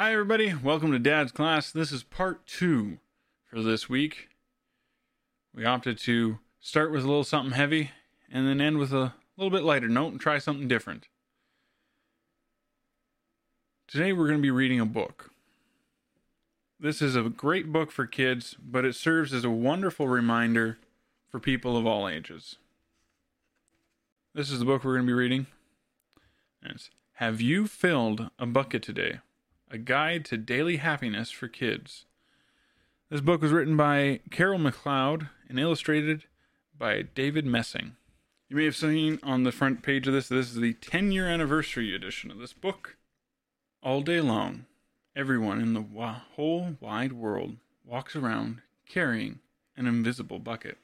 Hi, everybody. Welcome to Dad's class. This is part two for this week. We opted to start with a little something heavy and then end with a little bit lighter note and try something different. Today, we're going to be reading a book. This is a great book for kids, but it serves as a wonderful reminder for people of all ages. This is the book we're going to be reading. It's Have You Filled a Bucket Today? A Guide to Daily Happiness for Kids. This book was written by Carol McCloud and illustrated by David Messing. You may have seen on the front page of this, this is the 10 year anniversary edition of this book. All day long, everyone in the wa- whole wide world walks around carrying an invisible bucket.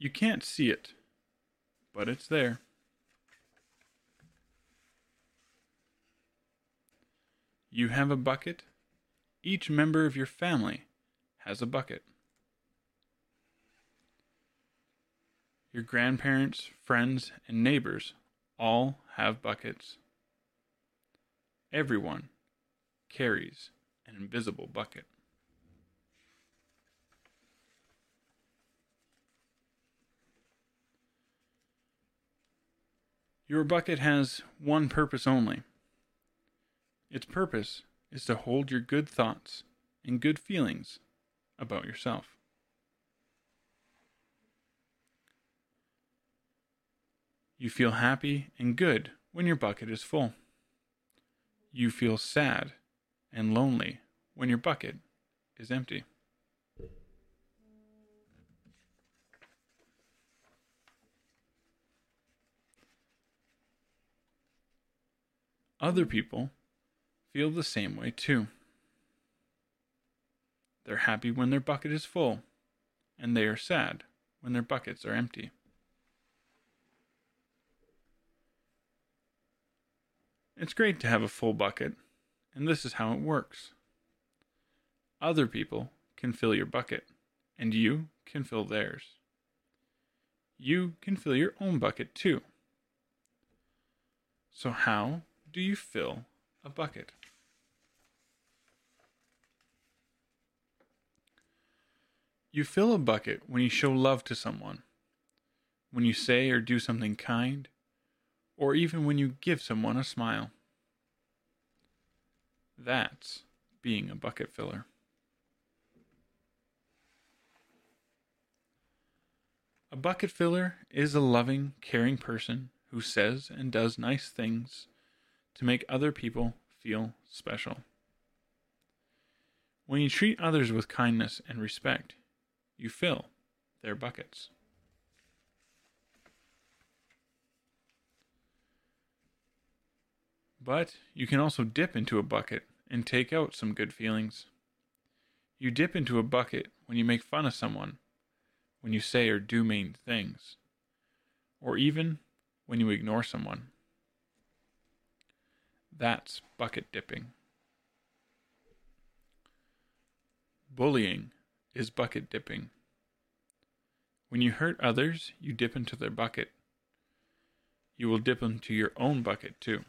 You can't see it, but it's there. You have a bucket. Each member of your family has a bucket. Your grandparents, friends, and neighbors all have buckets. Everyone carries an invisible bucket. Your bucket has one purpose only. Its purpose is to hold your good thoughts and good feelings about yourself. You feel happy and good when your bucket is full. You feel sad and lonely when your bucket is empty. Other people feel the same way too. They're happy when their bucket is full, and they are sad when their buckets are empty. It's great to have a full bucket, and this is how it works. Other people can fill your bucket, and you can fill theirs. You can fill your own bucket too. So, how do you fill a bucket? You fill a bucket when you show love to someone, when you say or do something kind, or even when you give someone a smile. That's being a bucket filler. A bucket filler is a loving, caring person who says and does nice things to make other people feel special. When you treat others with kindness and respect, you fill their buckets. But you can also dip into a bucket and take out some good feelings. You dip into a bucket when you make fun of someone, when you say or do mean things, or even when you ignore someone. That's bucket dipping. Bullying is bucket dipping. When you hurt others, you dip into their bucket. You will dip into your own bucket too.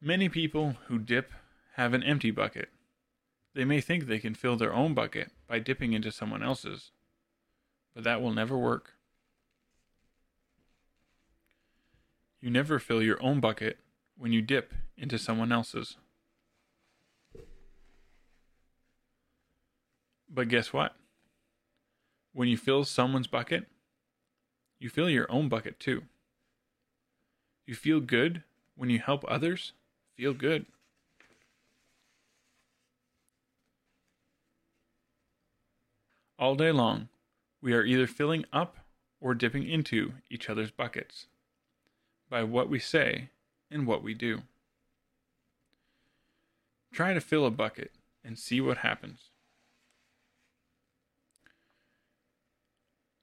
Many people who dip have an empty bucket. They may think they can fill their own bucket by dipping into someone else's, but that will never work. You never fill your own bucket when you dip into someone else's. But guess what? When you fill someone's bucket, you fill your own bucket too. You feel good when you help others feel good. All day long, we are either filling up or dipping into each other's buckets by what we say and what we do. Try to fill a bucket and see what happens.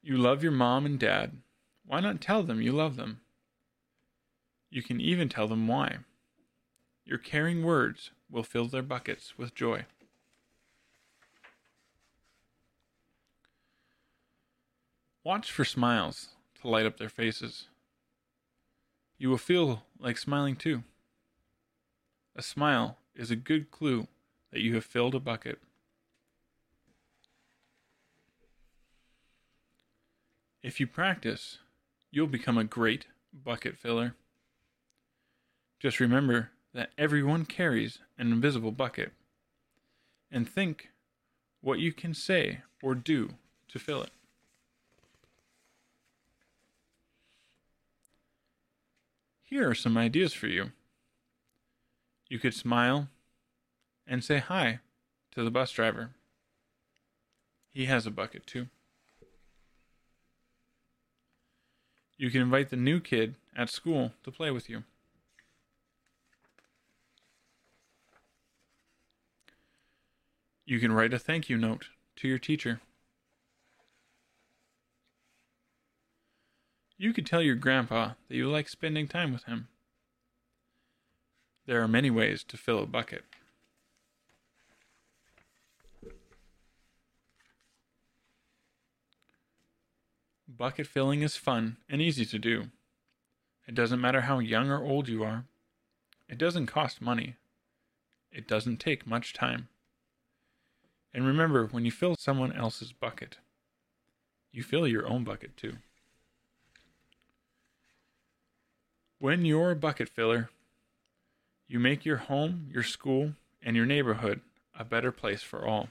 You love your mom and dad. Why not tell them you love them? You can even tell them why. Your caring words will fill their buckets with joy. Watch for smiles to light up their faces. You will feel like smiling too. A smile is a good clue that you have filled a bucket. If you practice, you'll become a great bucket filler. Just remember that everyone carries an invisible bucket and think what you can say or do to fill it. Here are some ideas for you. You could smile and say hi to the bus driver. He has a bucket too. You can invite the new kid at school to play with you. You can write a thank you note to your teacher. You could tell your grandpa that you like spending time with him. There are many ways to fill a bucket. Bucket filling is fun and easy to do. It doesn't matter how young or old you are. It doesn't cost money. It doesn't take much time. And remember, when you fill someone else's bucket, you fill your own bucket too. When you're a bucket filler, you make your home, your school, and your neighborhood a better place for all.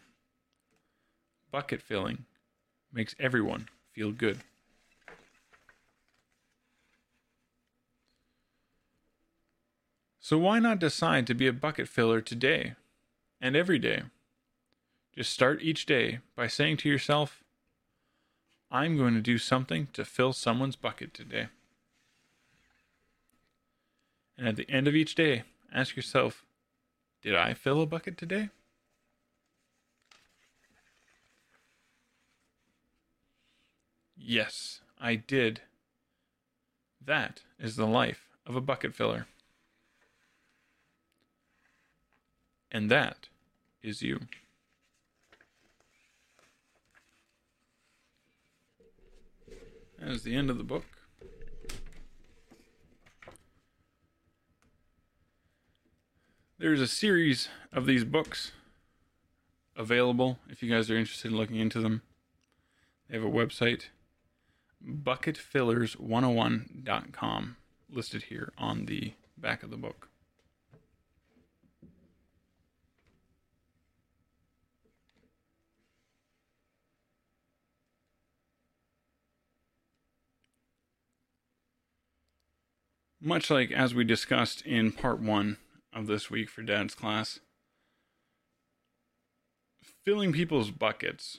Bucket filling makes everyone feel good. So why not decide to be a bucket filler today and every day? Just start each day by saying to yourself, I'm going to do something to fill someone's bucket today. And at the end of each day, ask yourself, did I fill a bucket today? Yes, I did. That is the life of a bucket filler. And that is you. That is the end of the book. There's a series of these books available if you guys are interested in looking into them. They have a website, bucketfillers101.com, listed here on the back of the book. Much like as we discussed in part one of this week for Dad's class. Filling people's buckets,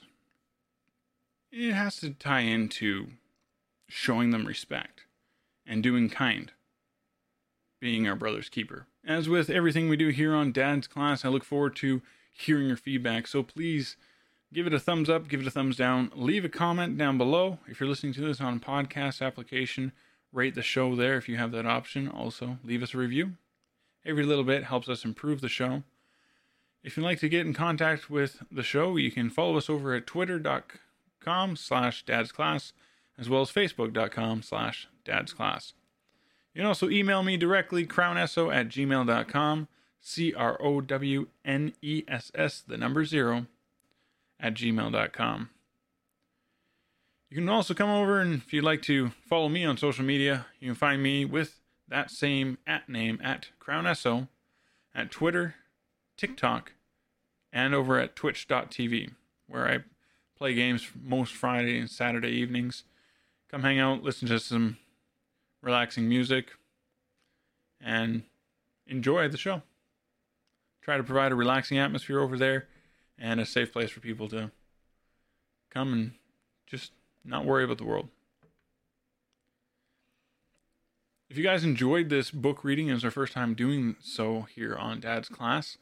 it has to tie into showing them respect and doing kind, being our brother's keeper. As with everything we do here on Dad's class, I look forward to hearing your feedback. So please give it a thumbs up, give it a thumbs down, leave a comment down below. If you're listening to this on podcast application, rate the show there if you have that option. Also, leave us a review. Every little bit helps us improve the show. If you'd like to get in contact with the show, you can follow us over at twitter.com slash dadsclass, as well as facebook.com slash dadsclass. You can also email me directly, crownesso at gmail.com, C-R-O-W-N-E-S-S, the number zero, at gmail.com. You can also come over and if you'd like to follow me on social media, you can find me with that same at name at Crown SO at Twitter, TikTok, and over at twitch.tv, where I play games most Friday and Saturday evenings. Come hang out, listen to some relaxing music, and enjoy the show. Try to provide a relaxing atmosphere over there and a safe place for people to come and just not worry about the world. If you guys enjoyed this book reading, it was our first time doing so here on Dad's Class,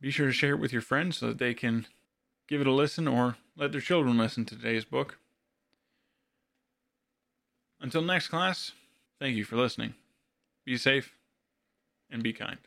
be sure to share it with your friends so that they can give it a listen or let their children listen to today's book. Until next class, thank you for listening. Be safe and be kind.